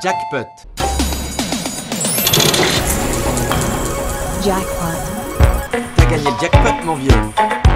Jackpot. Jackpot. T'as gagné le jackpot, mon vieux.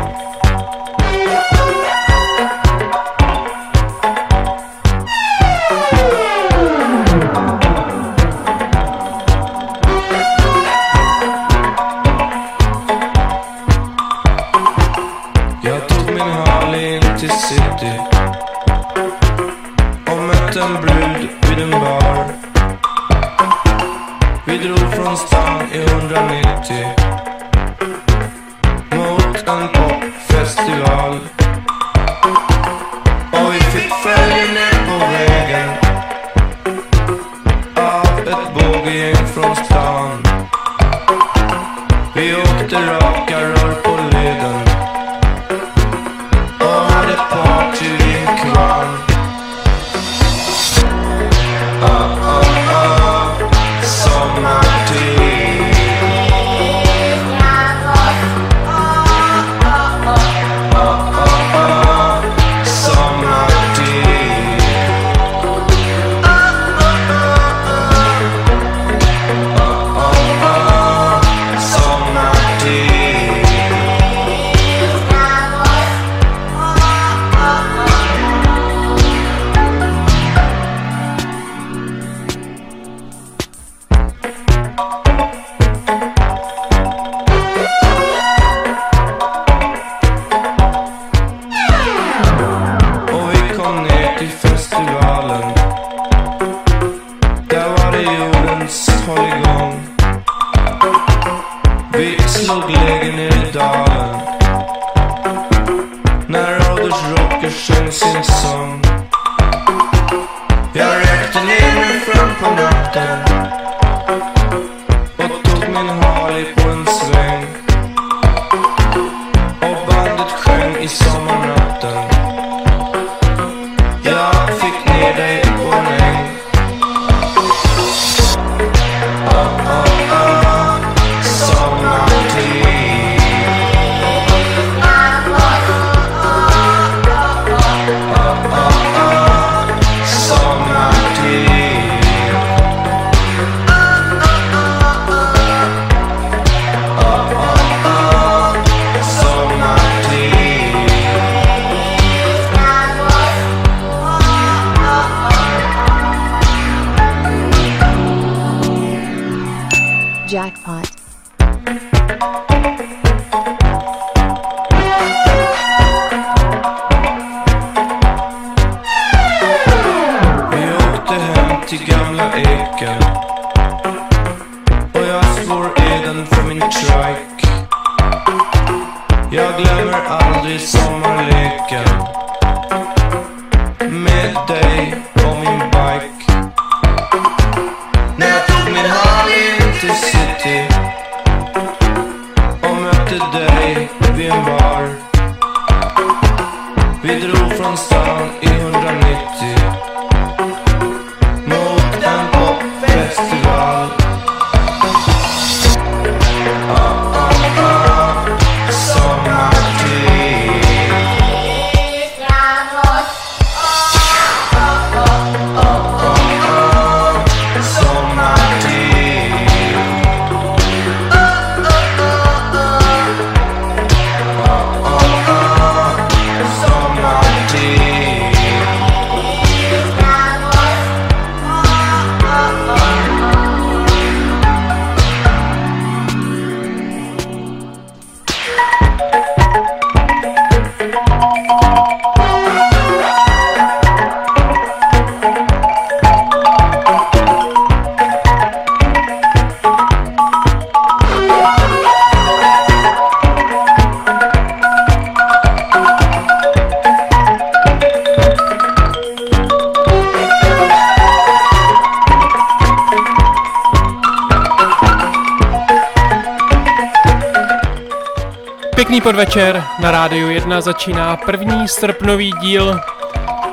večer. Na rádiu 1 začíná první srpnový díl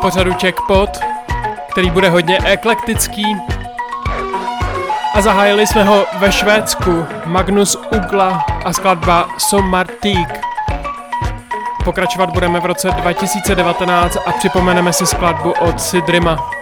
pořadu Checkpot, který bude hodně eklektický. A zahájili jsme ho ve Švédsku. Magnus Ugla a skladba Sommartík. Pokračovat budeme v roce 2019 a připomeneme si skladbu od Sidrima.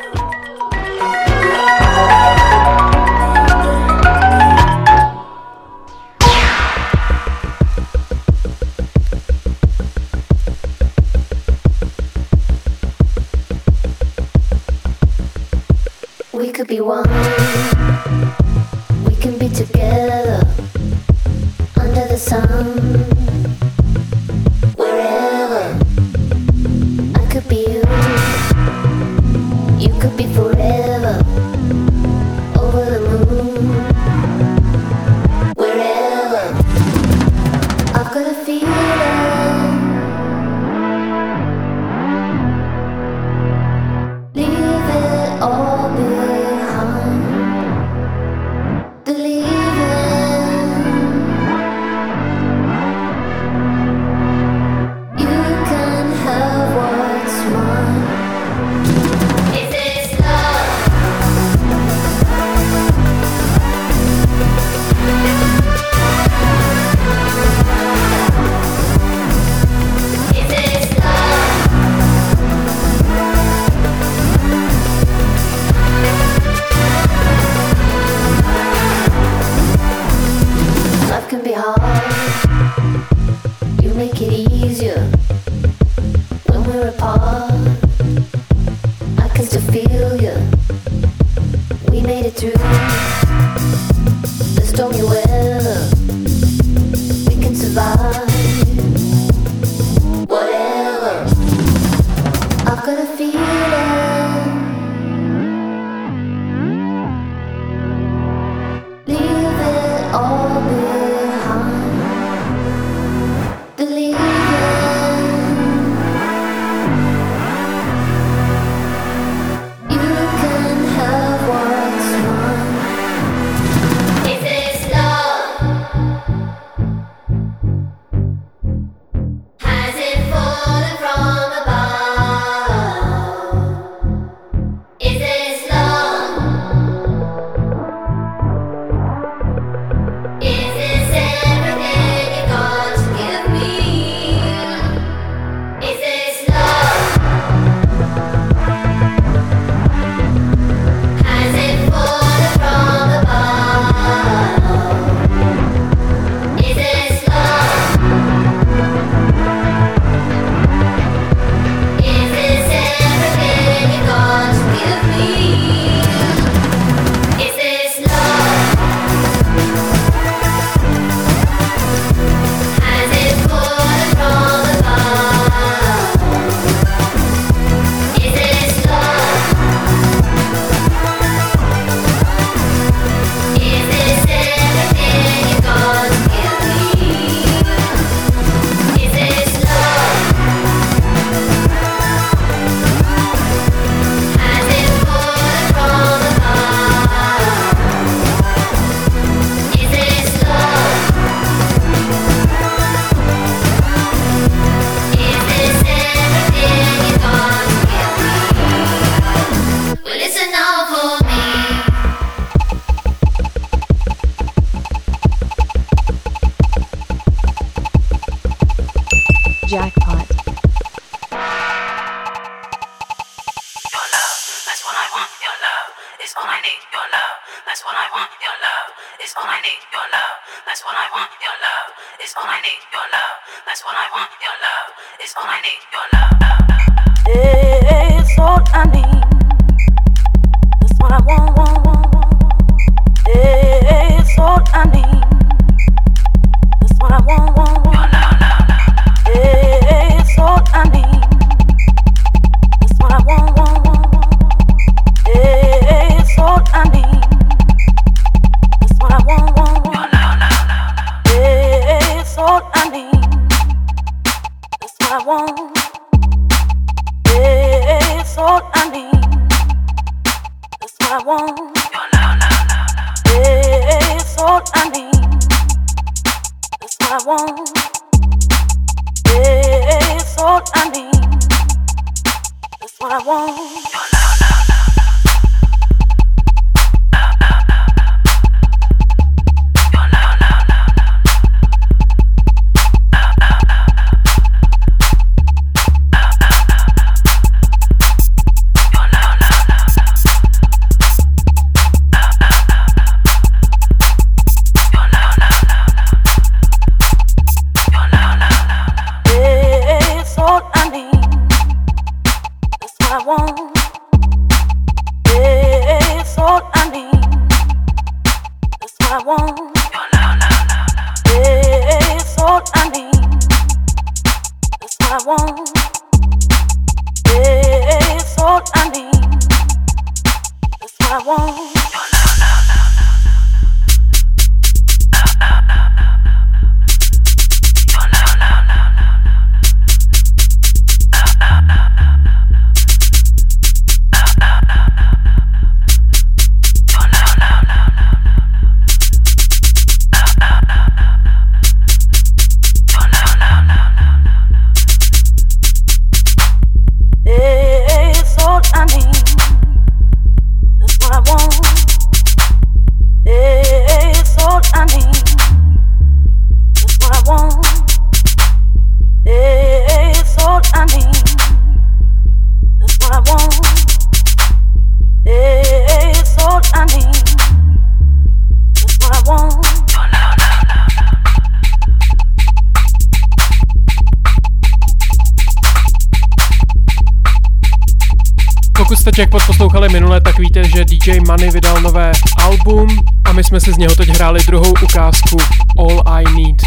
Money vydal nové album a my jsme si z něho teď hráli druhou ukázku All I Need.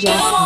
Jackpotu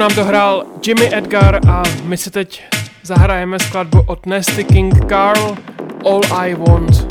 nám dohrál Jimmy Edgar a my si teď zahrajeme skladbu od Nasty King Carl All I Want.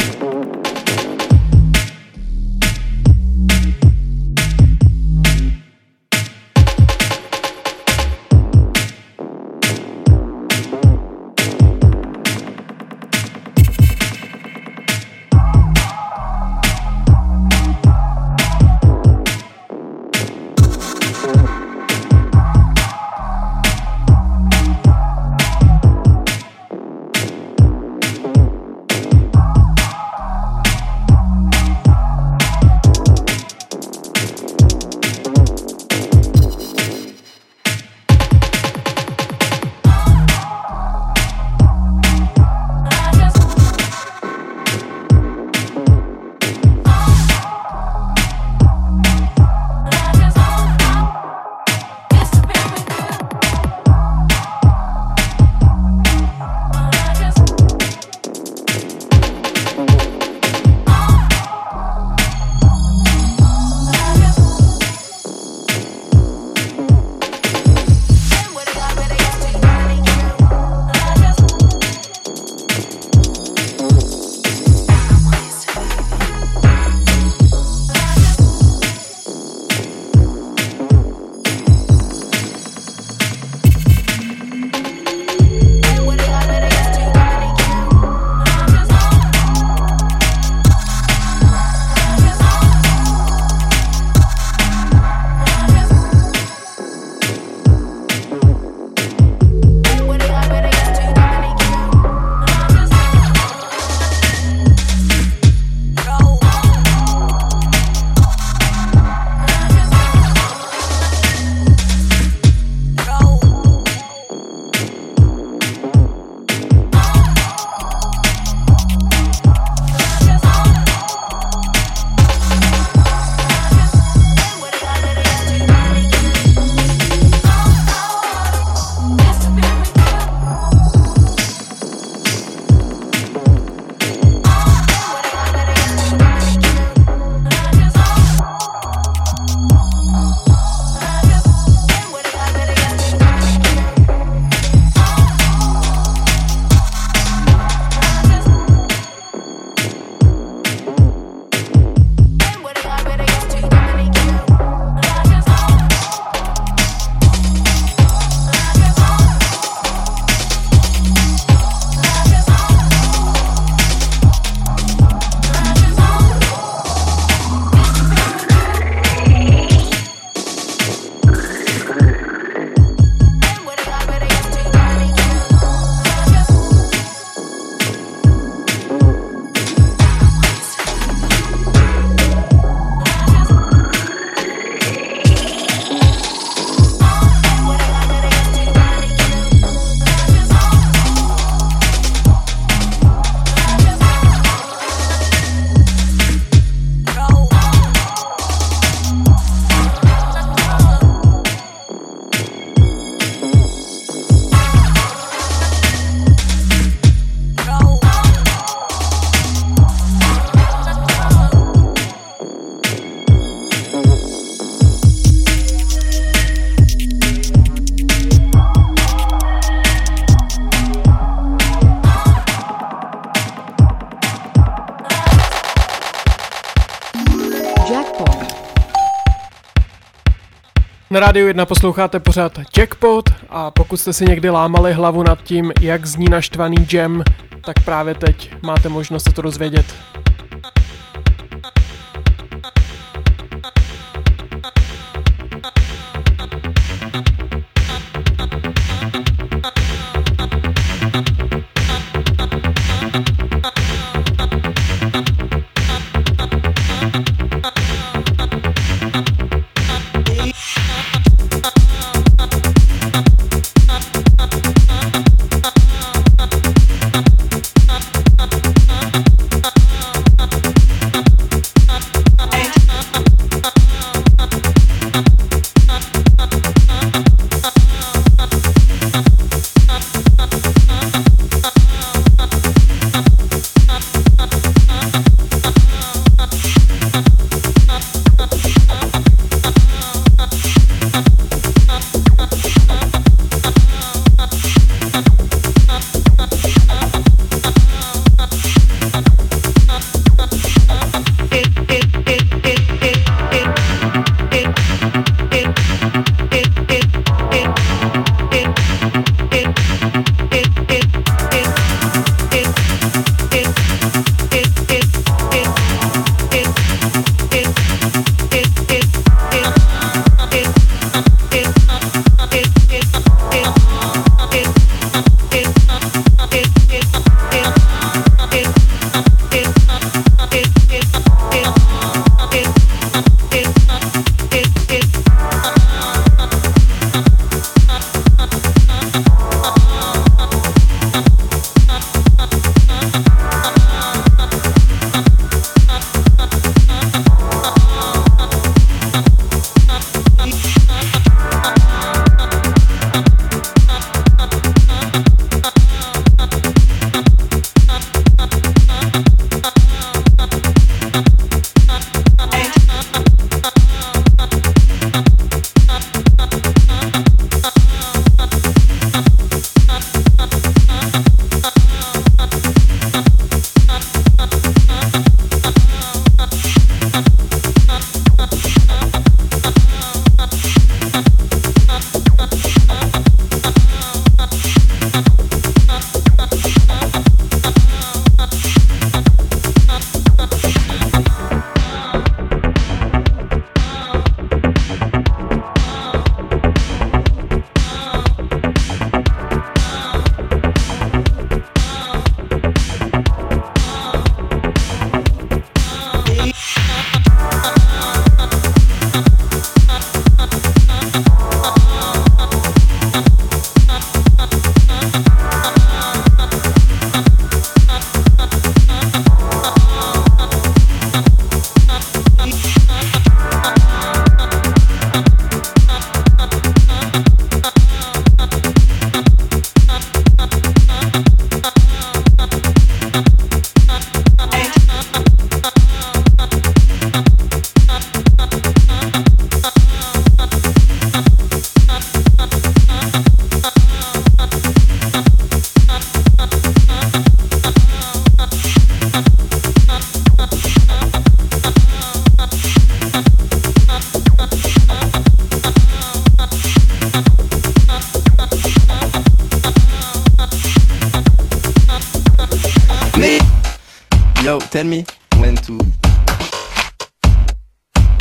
Na rádiu 1 posloucháte pořád Jackpot a pokud jste si někdy lámali hlavu nad tím, jak zní naštvaný jam, tak právě teď máte možnost se to dozvědět.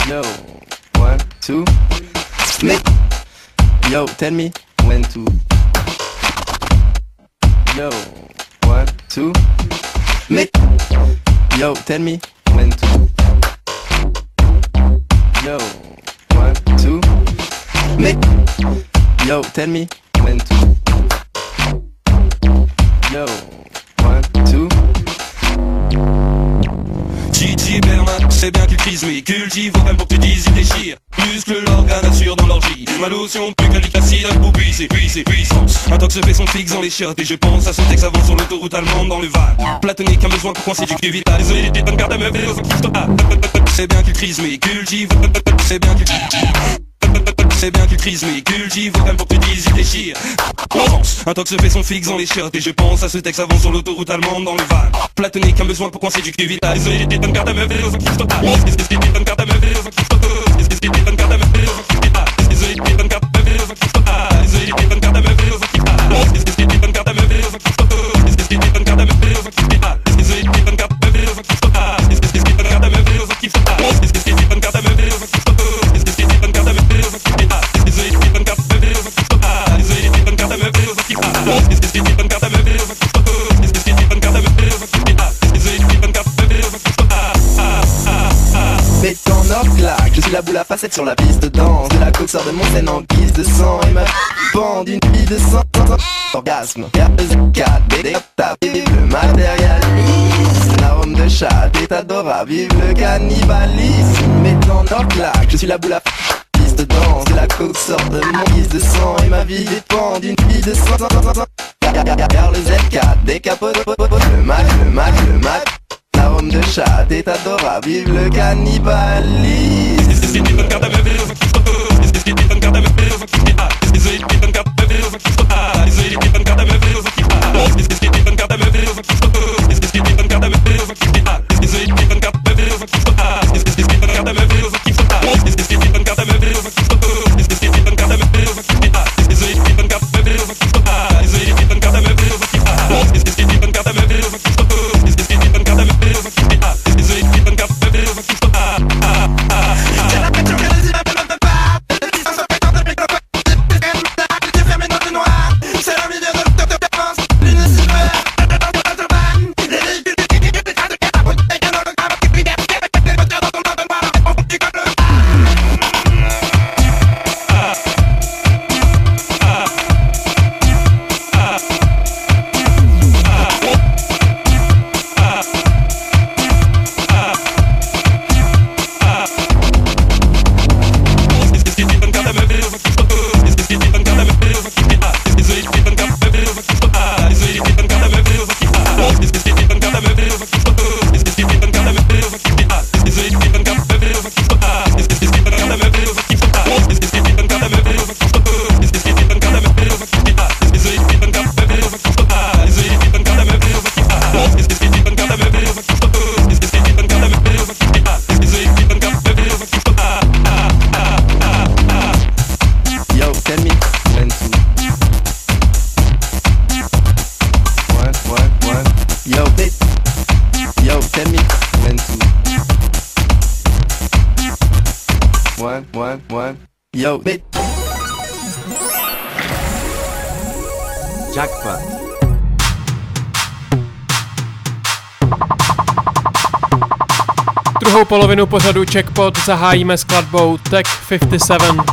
Yo, one, two, make. Yo, tell me when to. Yo, one, two, make. Yo, tell me when to. Yo, one, two, make. Yo, tell me when to. Lotion plus qu'un acide pour puiser, puiser, puissance. Un tox fait son fixe dans les chiottes Et je pense à ce texte avant sur l'autoroute allemande dans le Var. Platonique, un besoin pour coincer du cul vital. Désolé, pas une garde à meuf les autres C'est bien qu'il crise mais cultive C'est bien qu'il c'est bien tu crises mais cultive quand même pour que tu dises il déchire On avance, un fait son fixe dans les shirts Et je pense à ce texte avant sur l'autoroute allemande dans le van Platonique, un besoin pour qu'on séduit du vital sur la piste de danse. De la côte sort de mon scène en guise de sang. Et me pend d'une vie de sang. Orgasme, R4, vive le matérialisme. L'arôme de chat est adorable, vive le cannibalisme. Mettant en claque, je suis la boule à danse De la côte sort de mon guise de sang Et ma vie dépend d'une vie de sang. Car le Z4 décapote. Le Mac, le Mac, le Mac. L'arôme de chat est adorable, vive le cannibalisme polovinu pořadu Checkpot zahájíme skladbou Tech 57.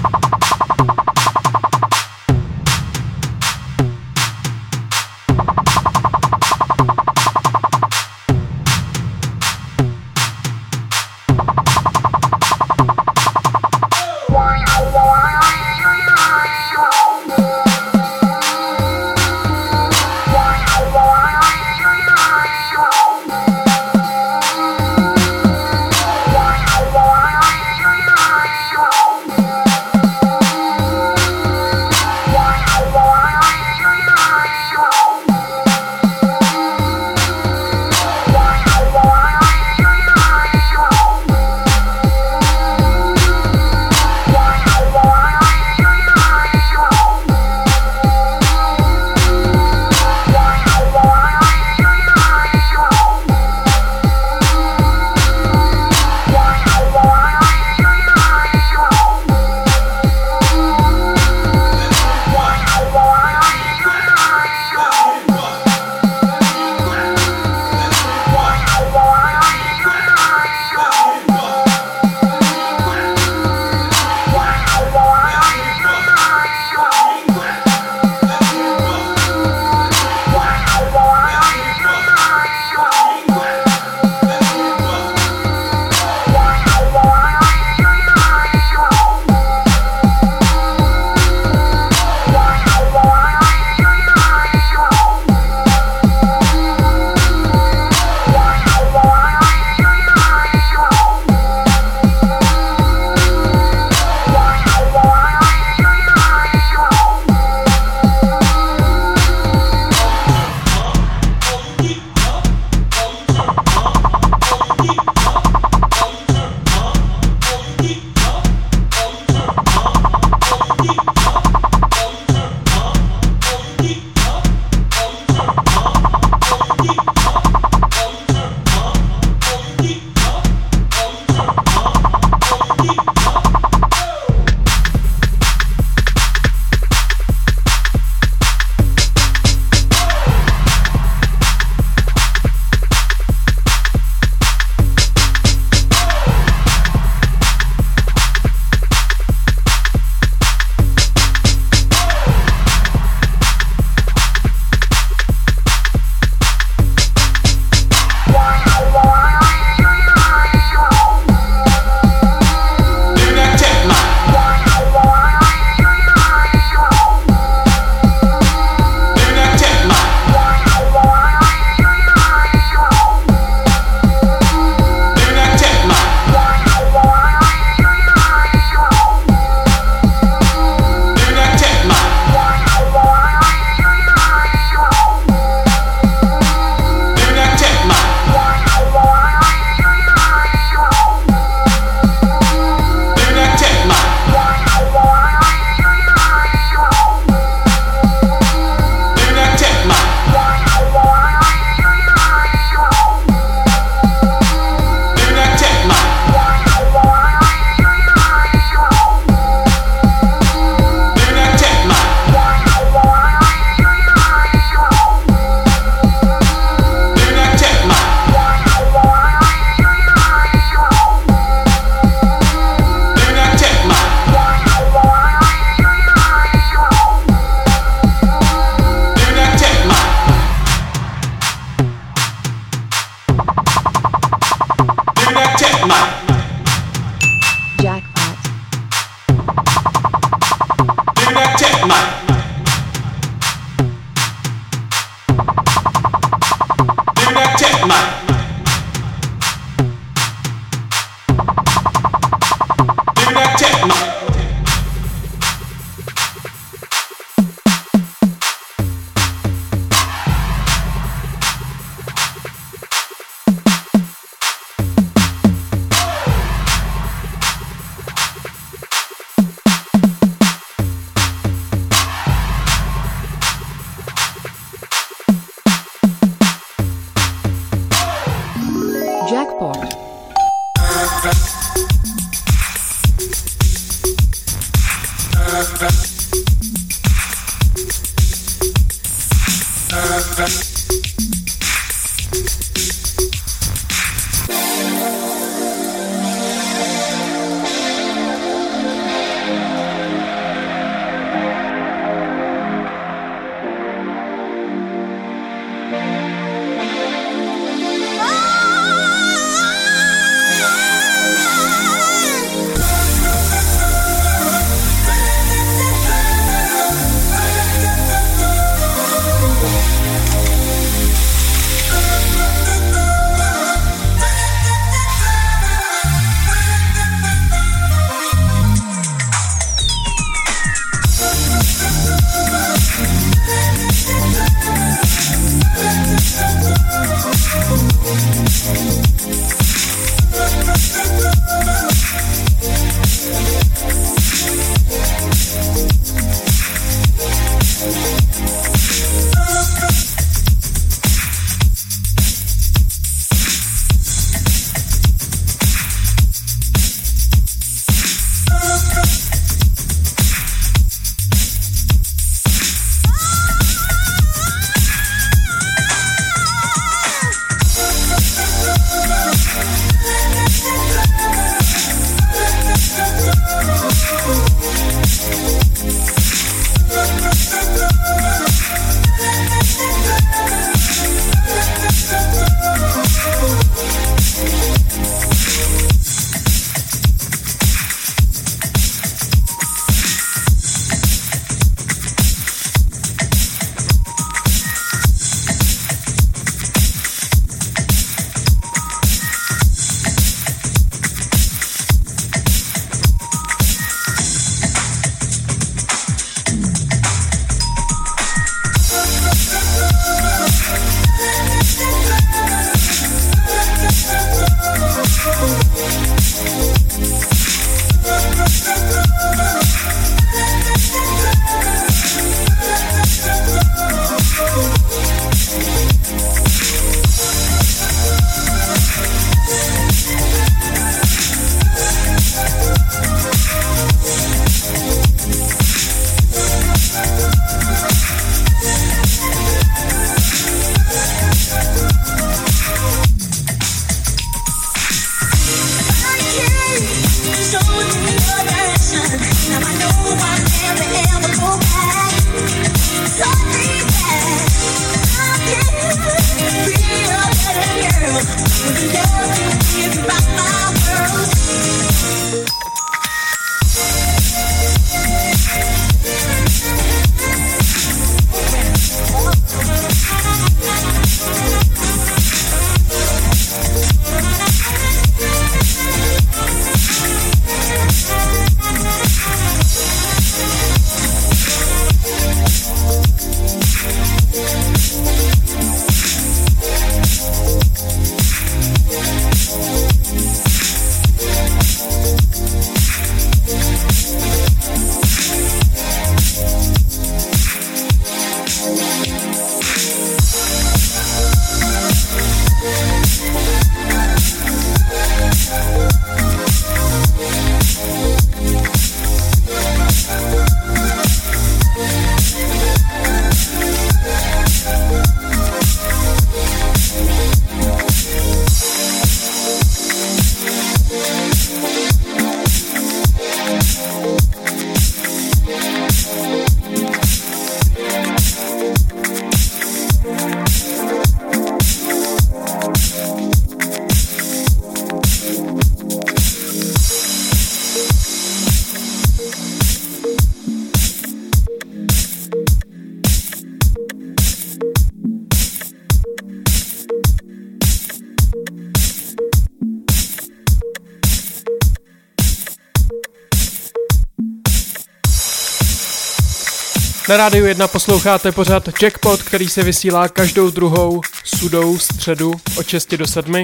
Na rádiu 1 posloucháte pořád Jackpot, který se vysílá každou druhou sudou středu od 6 do 7.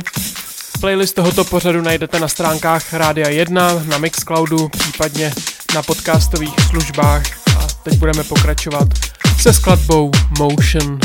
Playlist tohoto pořadu najdete na stránkách Rádia 1, na Mixcloudu, případně na podcastových službách. A teď budeme pokračovat se skladbou Motion.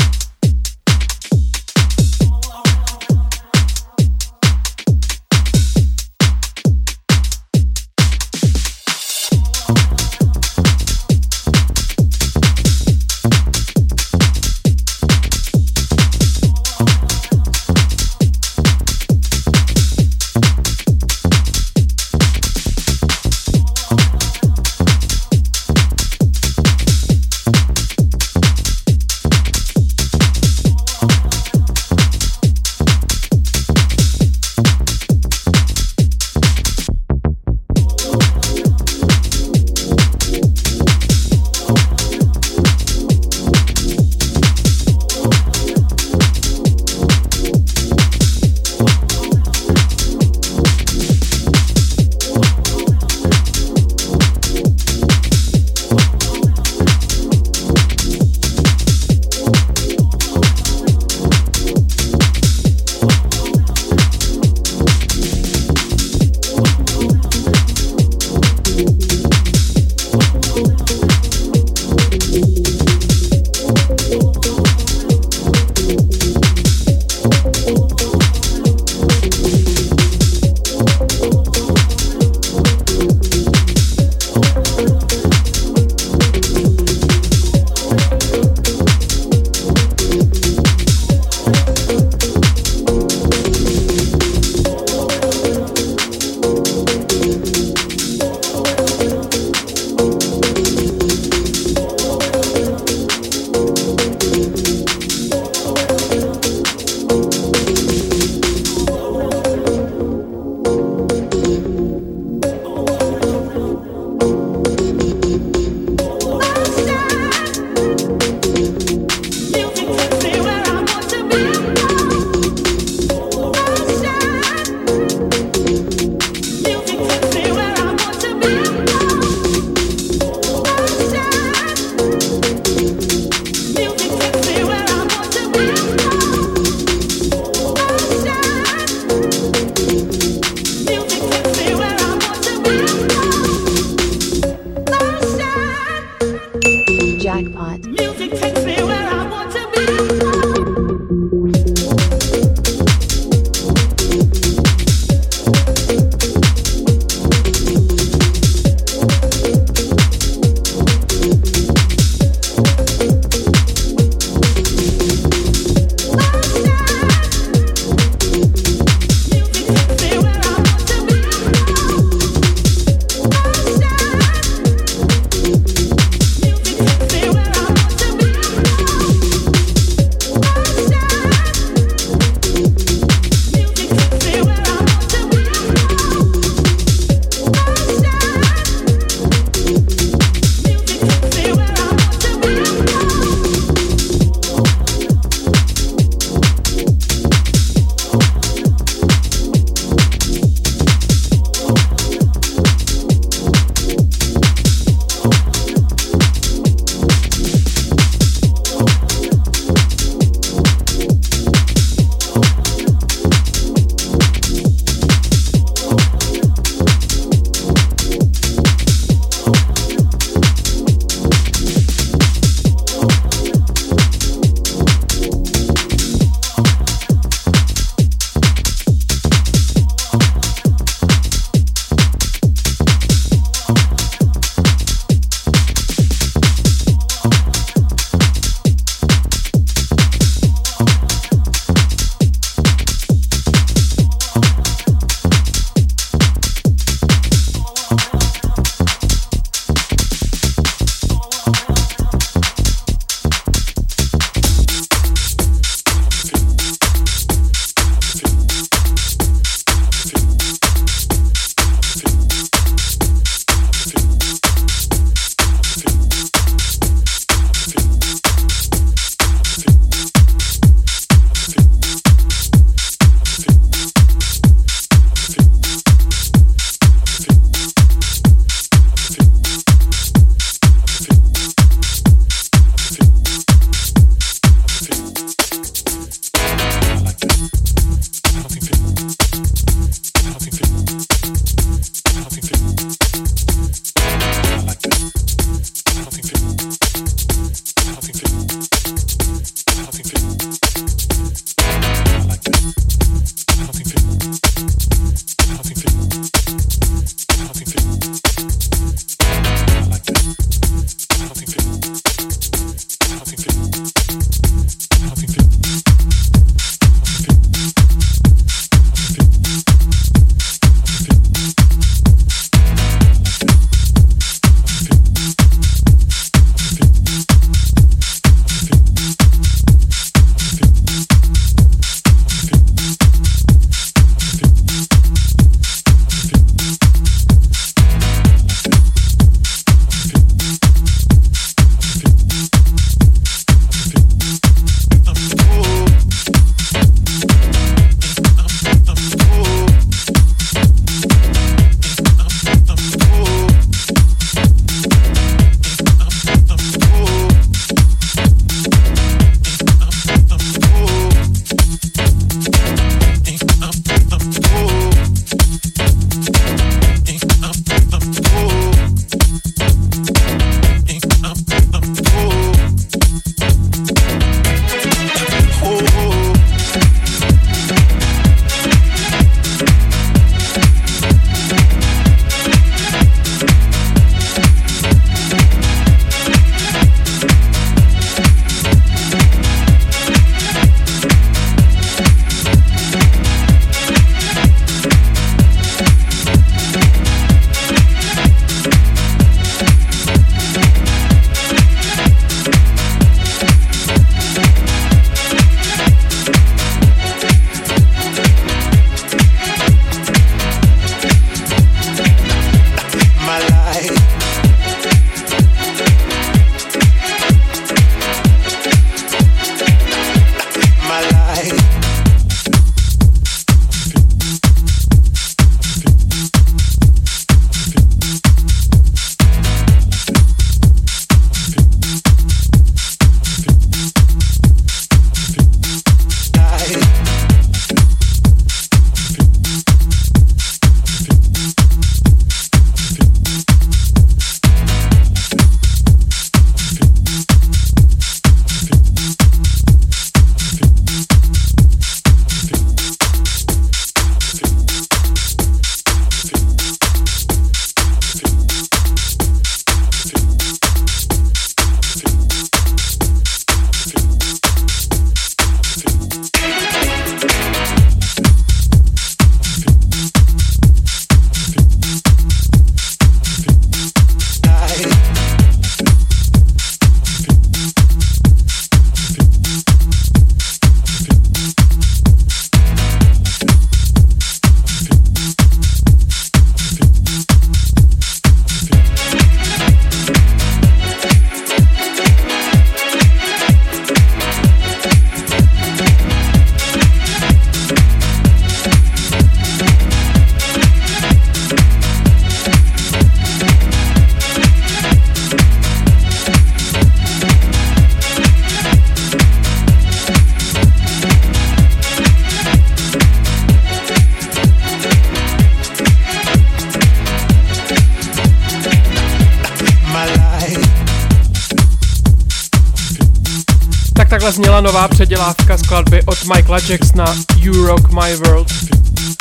Nová předělávka skladby od Michaela Jacksona You Rock My World.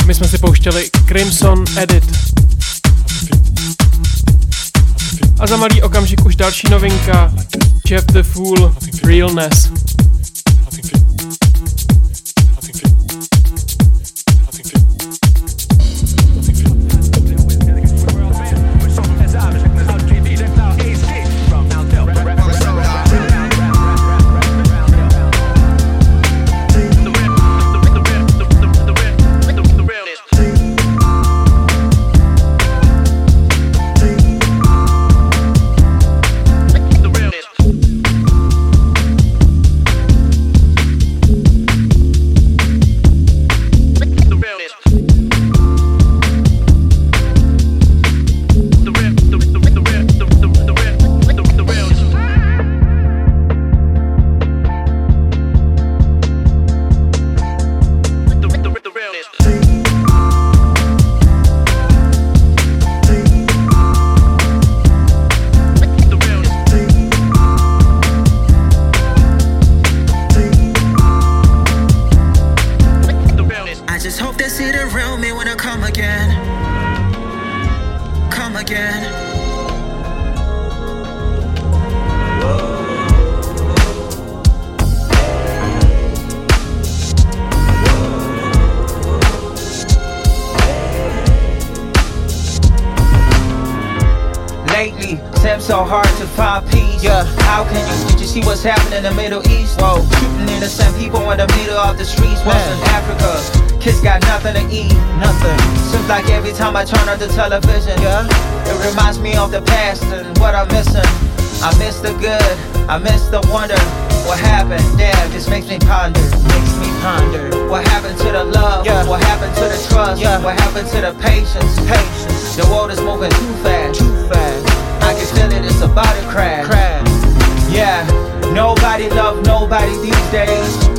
My jsme si pouštěli Crimson Edit. A za malý okamžik už další novinka Jeff the Fool Realness. home again. lately. Tap so hard to find peace. Yeah. How can you? Did you see what's happening in the Middle East? Whoa, shooting innocent people in the middle of the streets. What's in Africa? Kids got nothing to eat, nothing. Seems like every time I turn on the television, yeah, it reminds me of the past and what I'm missing. I miss the good, I miss the wonder. What happened? Yeah, this makes me ponder, makes me ponder. What happened to the love? Yeah. What happened to the trust? Yeah. What happened to the patience? Patience. The world is moving too fast, too fast. I can feel it, it's about to crash. crash. Yeah, nobody loves nobody these days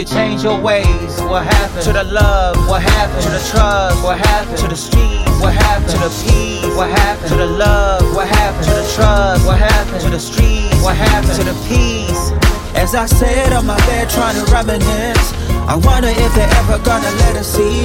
could change your ways. What happened to the love? What happened to the trust? What happened to the streets? What happened to the peace? What happened to the love? What happened to the trust? What happened to the streets? What happened to the peace? As I sit on my bed trying to reminisce, I wonder if they're ever gonna let us see.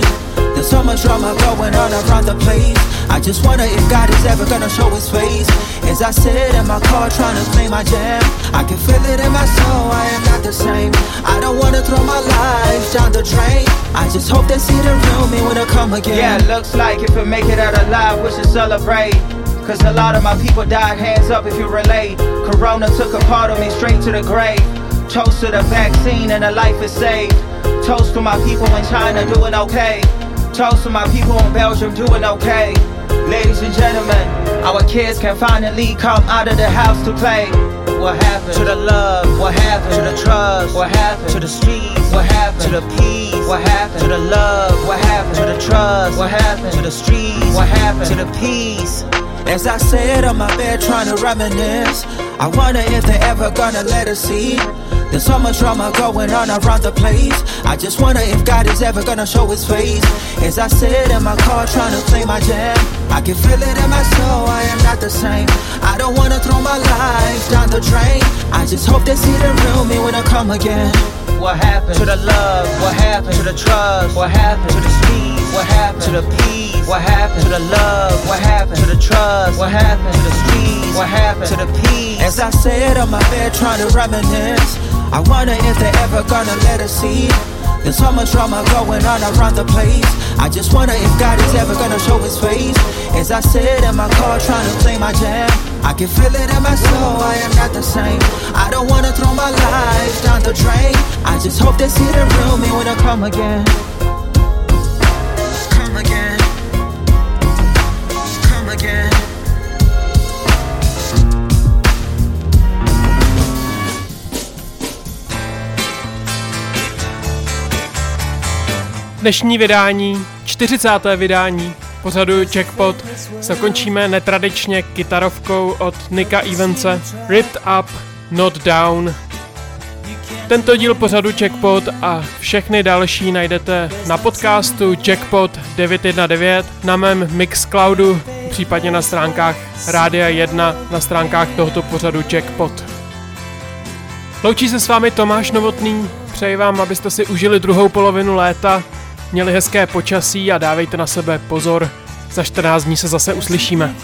There's so much drama going on around the place. I just wonder if God is ever gonna show his face. As I sit in my car trying to play my jam, I can feel it in my soul, I am not the same. I don't wanna throw my life down the drain. I just hope they see the real me when I come again. Yeah, looks like if we make it out alive, we should celebrate. Cause a lot of my people died, hands up if you relate. Corona took a part of me straight to the grave. Toast to the vaccine and a life is saved. Toast to my people in China doing okay. Toast to my people in Belgium doing okay. Ladies and gentlemen, our kids can finally come out of the house to play. What happened to the love? What happened to the trust? What happened to the streets? What happened to the peace? What happened to the love? What happened to the trust? What happened to the streets? What happened to the peace? As I sit on my bed trying to reminisce, I wonder if they're ever gonna let us see. There's so much drama going on around the place. I just wonder if God is ever gonna show his face. As I sit in my car trying to play my jam, I can feel it in my soul, I am not the same. I don't wanna throw my life down the drain. I just hope they see the real me when I come again. What happened to the love? What happened to the trust? What happened to the streets? What happened to the peace? What happened to the love? What happened to the trust? What happened to the streets? What happened to the peace? As I sit on my bed trying to reminisce, I wonder if they're ever gonna let us see. There's so much drama going on around the place. I just wonder if God is ever gonna show his face. As I sit in my car trying to play my jam, I can feel it in my soul, I am not the same. I don't wanna throw my life down the drain. I just hope they see the real me when I come again. Dnešní vydání, 40. vydání pořadu Jackpot zakončíme netradičně kytarovkou od Nika Evance Ripped Up, Not Down. Tento díl pořadu Jackpot a všechny další najdete na podcastu Jackpot 919 na mém Mixcloudu případně na stránkách Rádia 1, na stránkách tohoto pořadu Jackpot. Loučí se s vámi Tomáš Novotný, přeji vám, abyste si užili druhou polovinu léta, měli hezké počasí a dávejte na sebe pozor, za 14 dní se zase uslyšíme.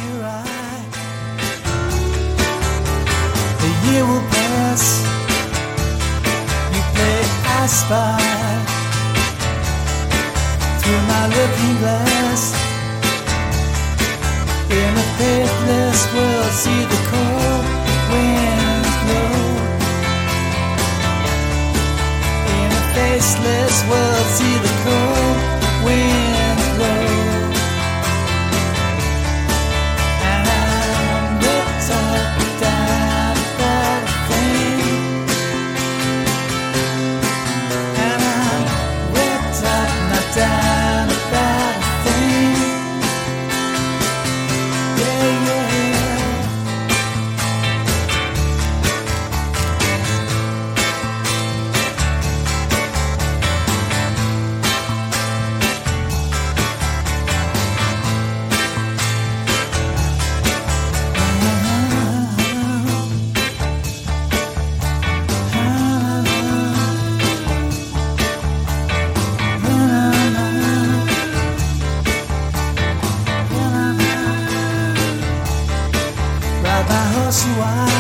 Jackpot.